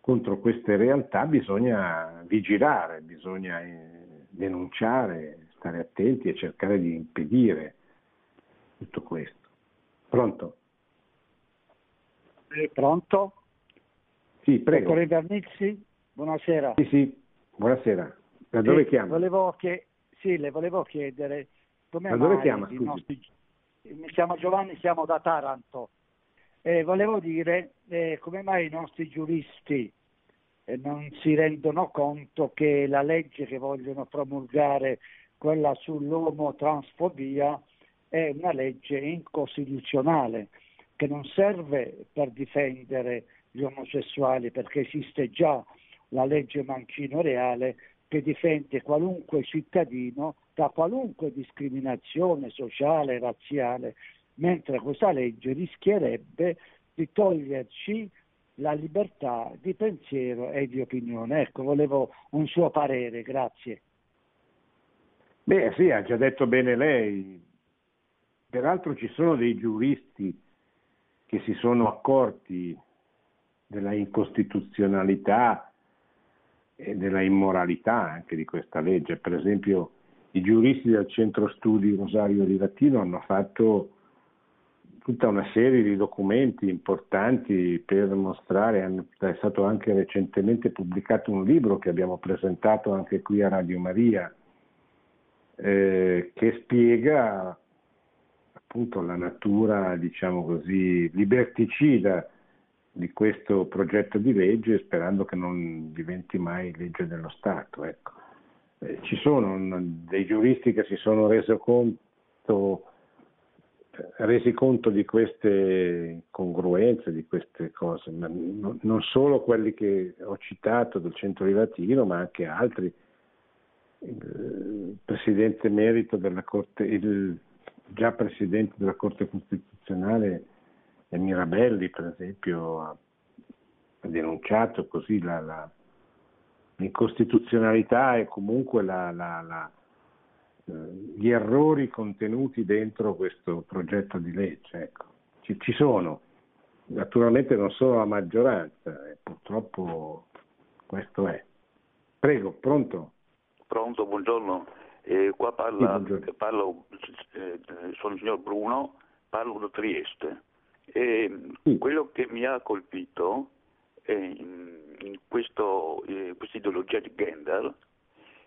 contro queste realtà bisogna vigilare, bisogna eh, denunciare, stare attenti e cercare di impedire tutto questo. Pronto? Eh, pronto? Sì, prego. Dottore Vernizzi, buonasera. Sì, sì, buonasera. Da dove sì, chiama? Volevo che... Sì, le volevo chiedere come da dove chiama? Nostri... Mi chiamo Giovanni, siamo da Taranto. Eh, volevo dire eh, come mai i nostri giuristi eh, non si rendono conto che la legge che vogliono promulgare, quella sull'omotransfobia, è una legge incostituzionale che non serve per difendere gli omosessuali perché esiste già la legge Mancino Reale che difende qualunque cittadino da qualunque discriminazione sociale, razziale, mentre questa legge rischierebbe di toglierci la libertà di pensiero e di opinione. Ecco, volevo un suo parere, grazie. Beh sì, ha già detto bene lei. Peraltro ci sono dei giuristi che si sono accorti della incostituzionalità e della immoralità anche di questa legge. Per esempio i giuristi del centro studi Rosario di Latino hanno fatto tutta una serie di documenti importanti per mostrare, è stato anche recentemente pubblicato un libro che abbiamo presentato anche qui a Radio Maria, eh, che spiega appunto la natura, diciamo così, liberticida di questo progetto di legge sperando che non diventi mai legge dello Stato. Ecco. Eh, ci sono dei giuristi che si sono conto, resi conto di queste congruenze, di queste cose, ma non solo quelli che ho citato del centro rilatino, ma anche altri. Il presidente merito della Corte, il già presidente della Corte Costituzionale Mirabelli, per esempio, ha, denunciato così la, la, l'incostituzionalità e comunque la, la, eh, gli errori contenuti dentro questo progetto di legge. Ecco. Ci, ci, sono, naturalmente non sono la maggioranza, e purtroppo questo è. Prego, pronto? Pronto, buongiorno. Eh, qua parla, sì, parlo, eh, sono il signor Bruno, parlo da Trieste. E sì. Quello che mi ha colpito in, eh, questa ideologia di Gendel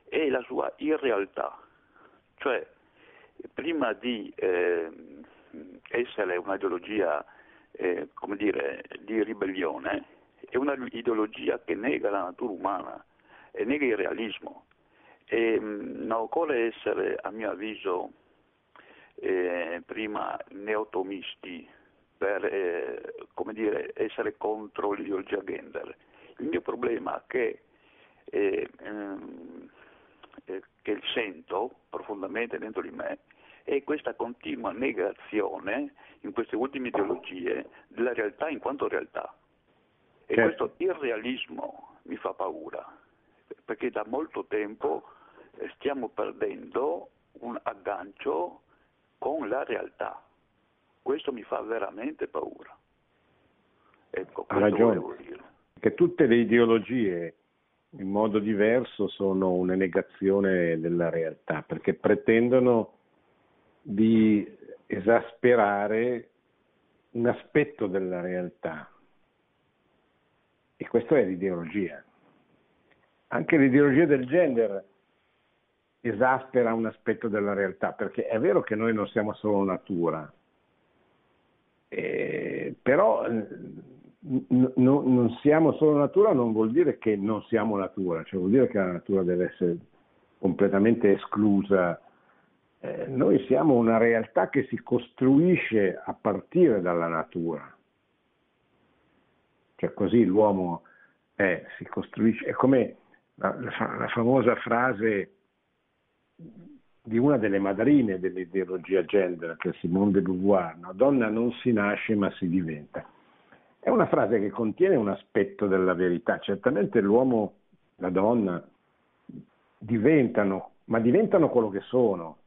è la sua irrealtà. Cioè, prima di eh, essere un'ideologia eh, come dire, di ribellione, è un'ideologia che nega la natura umana e nega il realismo. E, mh, mm, non occorre essere, a mio avviso, eh, prima neotomisti per eh, dire, essere contro l'ideologia gender. Il mio problema che, eh, ehm, eh, che sento profondamente dentro di me è questa continua negazione in queste ultime ideologie della realtà in quanto realtà. E certo. questo irrealismo mi fa paura, perché da molto tempo eh, stiamo perdendo un aggancio con la realtà. Questo mi fa veramente paura. Ecco, ha ragione. Che tutte le ideologie in modo diverso sono una negazione della realtà, perché pretendono di esasperare un aspetto della realtà. E questa è l'ideologia. Anche l'ideologia del gender esaspera un aspetto della realtà, perché è vero che noi non siamo solo natura, eh, però n- non siamo solo natura non vuol dire che non siamo natura, cioè vuol dire che la natura deve essere completamente esclusa. Eh, noi siamo una realtà che si costruisce a partire dalla natura. Cioè così l'uomo è, si costruisce, è come la, la, la famosa frase di una delle madrine dell'ideologia gender, che è Simone de Beauvoir, no? donna non si nasce ma si diventa. È una frase che contiene un aspetto della verità. Certamente l'uomo, la donna, diventano, ma diventano quello che sono.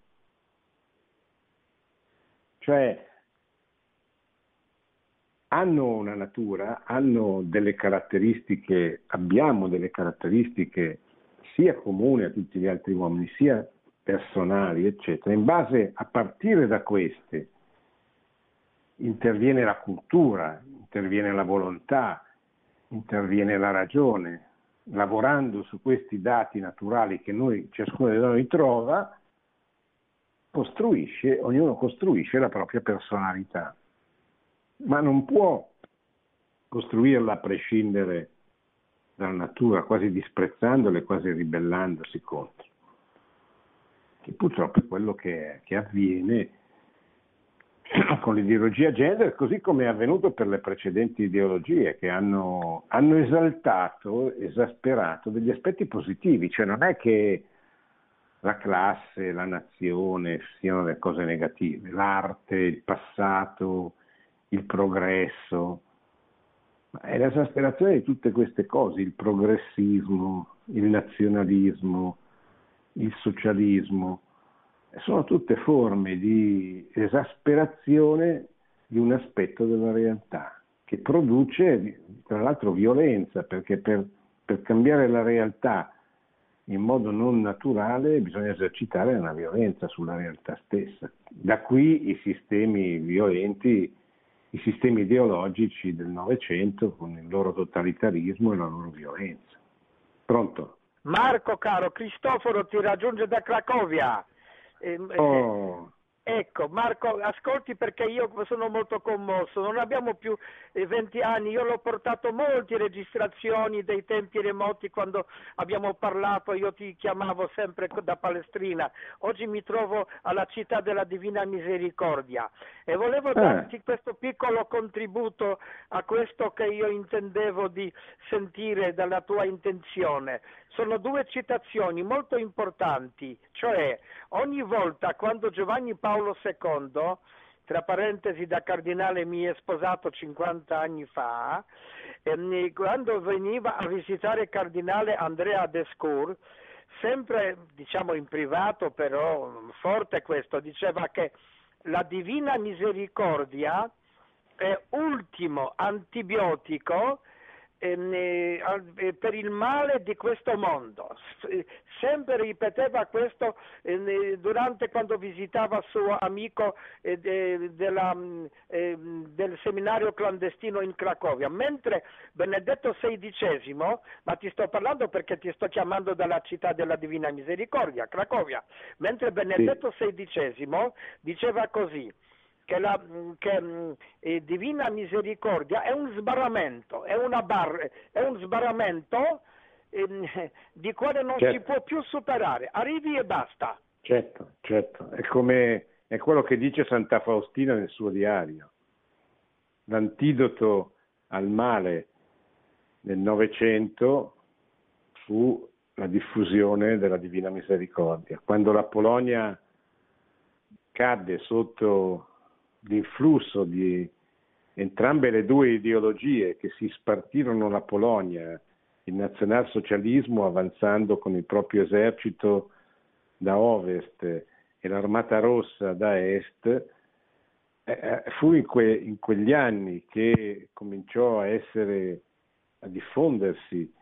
Cioè, hanno una natura, hanno delle caratteristiche, abbiamo delle caratteristiche sia comuni a tutti gli altri uomini, sia personali, eccetera, in base a partire da queste interviene la cultura, interviene la volontà, interviene la ragione. Lavorando su questi dati naturali che noi, ciascuno di noi trova, costruisce, ognuno costruisce la propria personalità, ma non può costruirla a prescindere dalla natura, quasi disprezzandola e quasi ribellandosi contro che purtroppo è quello che, che avviene (clears throat) con l'ideologia gender, così come è avvenuto per le precedenti ideologie che hanno, hanno esaltato, esasperato degli aspetti positivi, cioè non è che la classe, la nazione siano delle cose negative, l'arte, il passato, il progresso, ma è l'esasperazione di tutte queste cose, il progressismo, il nazionalismo, il socialismo, sono tutte forme di esasperazione di un aspetto della realtà che produce tra l'altro violenza, perché per, per cambiare la realtà in modo non naturale bisogna esercitare una violenza sulla realtà stessa. Da qui i sistemi violenti, i sistemi ideologici del Novecento con il loro totalitarismo e la loro violenza. Pronto? Marco caro, Cristoforo ti raggiunge da Cracovia. Eh, oh. Ecco, Marco, ascolti perché io sono molto commosso, non abbiamo più 20 anni, io l'ho portato molte registrazioni dei tempi remoti quando abbiamo parlato, io ti chiamavo sempre da Palestrina, oggi mi trovo alla città della Divina Misericordia. E volevo eh. darti questo piccolo contributo a questo che io intendevo di sentire dalla tua intenzione. Sono due citazioni molto importanti, cioè ogni volta quando Giovanni Paolo II, tra parentesi da cardinale mi è sposato 50 anni fa, ehm, quando veniva a visitare il cardinale Andrea Descour, sempre diciamo in privato però forte questo, diceva che la divina misericordia è ultimo antibiotico per il male di questo mondo. Sempre ripeteva questo ehm, durante quando visitava suo amico eh, della, mm, ehm, del seminario clandestino in Cracovia, mentre Benedetto XVI, ma ti sto parlando perché ti sto chiamando dalla città della Divina Misericordia, Cracovia, mentre Benedetto XVI diceva così, che la che, mm, eh, divina misericordia è un sbarramento, è, bar, è un sbarramento eh, (laughs) di quale non certo. si può più superare, arrivi e basta. Certo, certo, è come è quello che dice Santa Faustina nel suo diario. L'antidoto al male nel Novecento fu la diffusione della Divina Misericordia. Quando la Polonia cadde sotto l'influsso di entrambe le due ideologie che si spartirono la Polonia, il nazionalsocialismo avanzando con il proprio esercito da ovest e l'armata rossa da est, eh, eh, fu in, que, in, quegli anni che cominciò a essere, a diffondersi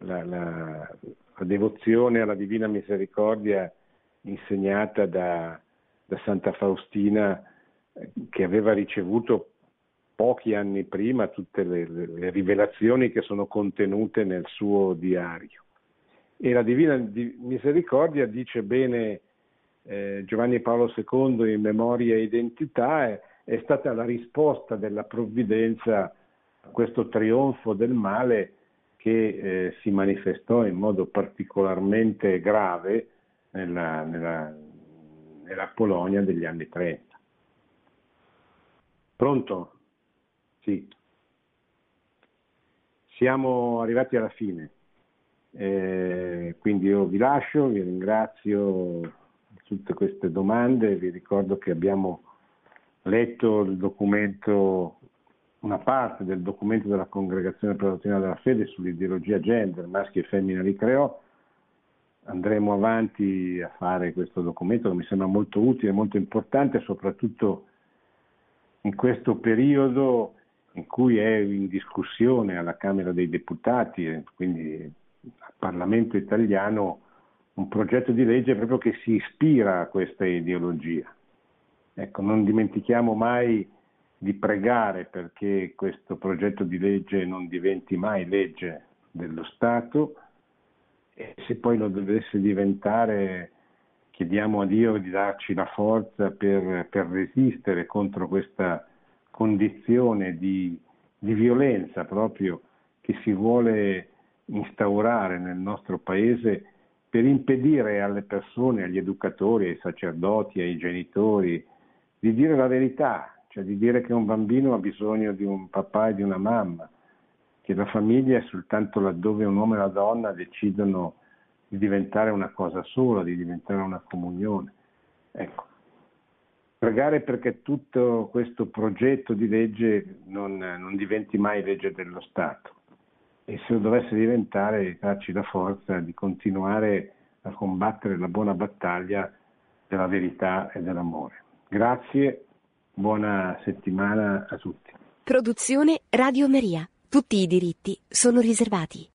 la, la, la devozione alla Divina Misericordia insegnata da, da Santa Faustina che aveva ricevuto pochi anni prima tutte le, le, rivelazioni che sono contenute nel suo diario. E la Divina Misericordia dice bene eh, Giovanni Paolo II in Memoria e Identità, è, è stata la risposta della provvidenza a questo trionfo del male che eh, si manifestò in modo particolarmente grave nella, nella, nella Polonia degli anni 30. Pronto? Sì. Siamo arrivati alla fine, eh, quindi io vi lascio, vi ringrazio di tutte queste domande, vi ricordo che abbiamo letto il documento, una parte del documento della Congregazione per la dottrina della fede sull'ideologia gender, maschi e femmine li andremo avanti a fare questo documento che mi sembra molto utile, molto importante, soprattutto in questo periodo in cui è in discussione alla Camera dei Deputati, quindi al Parlamento italiano, un progetto di legge proprio che si ispira a questa ideologia. Ecco, non dimentichiamo mai di pregare perché questo progetto di legge non diventi mai legge dello Stato e se poi lo dovesse diventare chiediamo a Dio di darci la forza per, per resistere contro questa condizione di, di, violenza proprio che si vuole instaurare nel nostro paese per impedire alle persone, agli educatori, ai sacerdoti, ai genitori di dire la verità, cioè di dire che un bambino ha bisogno di un papà e di una mamma, che la famiglia è soltanto laddove un uomo e una donna decidono di diventare una cosa sola, di diventare una comunione. Ecco. Pregare perché tutto questo progetto di legge non, non diventi mai legge dello Stato e se lo dovesse diventare darci la forza di continuare a combattere la buona battaglia della verità e dell'amore. Grazie, buona settimana a tutti. Produzione Radio Maria. Tutti i diritti sono riservati.